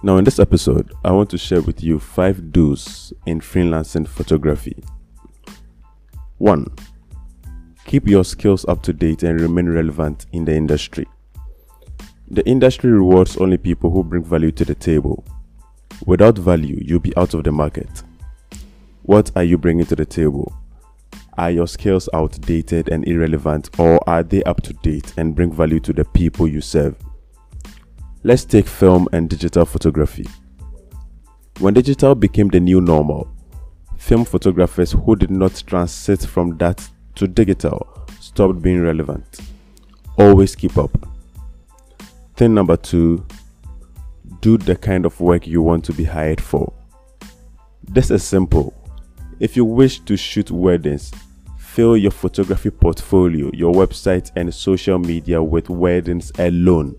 Now, in this episode, I want to share with you five do's in freelancing photography. 1. Keep your skills up to date and remain relevant in the industry. The industry rewards only people who bring value to the table. Without value, you'll be out of the market. What are you bringing to the table? Are your skills outdated and irrelevant, or are they up to date and bring value to the people you serve? Let's take film and digital photography. When digital became the new normal, film photographers who did not transit from that to digital stopped being relevant. Always keep up. Thing number two do the kind of work you want to be hired for. This is simple. If you wish to shoot weddings, fill your photography portfolio, your website, and social media with weddings alone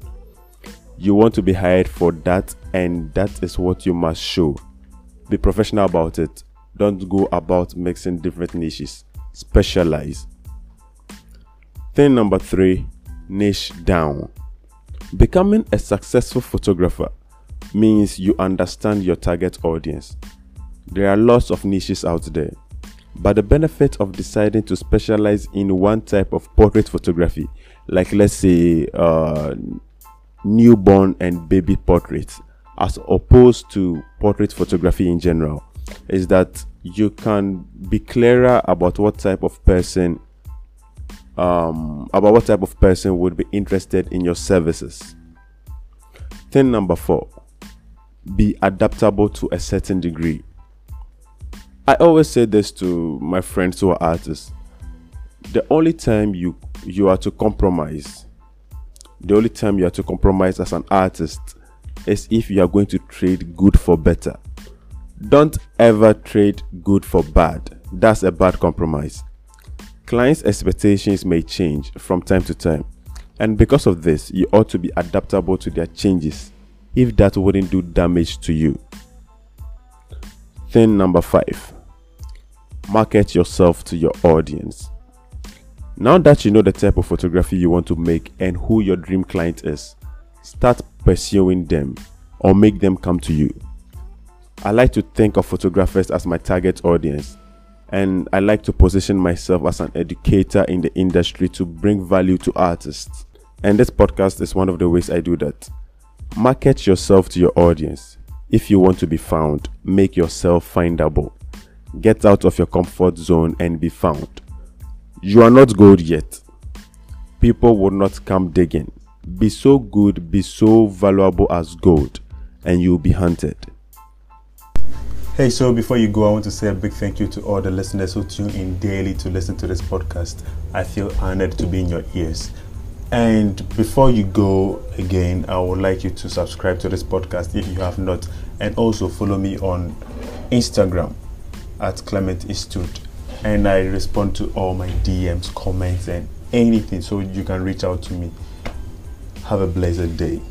you want to be hired for that, and that is what you must show. Be professional about it. Don't go about mixing different niches. Specialize. Thing number three niche down. Becoming a successful photographer means you understand your target audience. There are lots of niches out there, but the benefit of deciding to specialize in one type of portrait photography, like let's say uh, newborn and baby portraits as opposed to portrait photography in general is that you can be clearer about what type of person um, about what type of person would be interested in your services. Thing number four, be adaptable to a certain degree. I always say this to my friends who are artists. The only time you you are to compromise the only time you have to compromise as an artist is if you are going to trade good for better. Don't ever trade good for bad. That's a bad compromise. Clients' expectations may change from time to time, and because of this, you ought to be adaptable to their changes if that wouldn't do damage to you. Thing number five market yourself to your audience. Now that you know the type of photography you want to make and who your dream client is, start pursuing them or make them come to you. I like to think of photographers as my target audience, and I like to position myself as an educator in the industry to bring value to artists. And this podcast is one of the ways I do that. Market yourself to your audience. If you want to be found, make yourself findable. Get out of your comfort zone and be found. You are not gold yet. People will not come digging. Be so good, be so valuable as gold, and you'll be hunted. Hey, so before you go, I want to say a big thank you to all the listeners who tune in daily to listen to this podcast. I feel honored to be in your ears. And before you go again, I would like you to subscribe to this podcast if you have not, and also follow me on Instagram at Clement Institute and I respond to all my DMs, comments, and anything so you can reach out to me. Have a blessed day.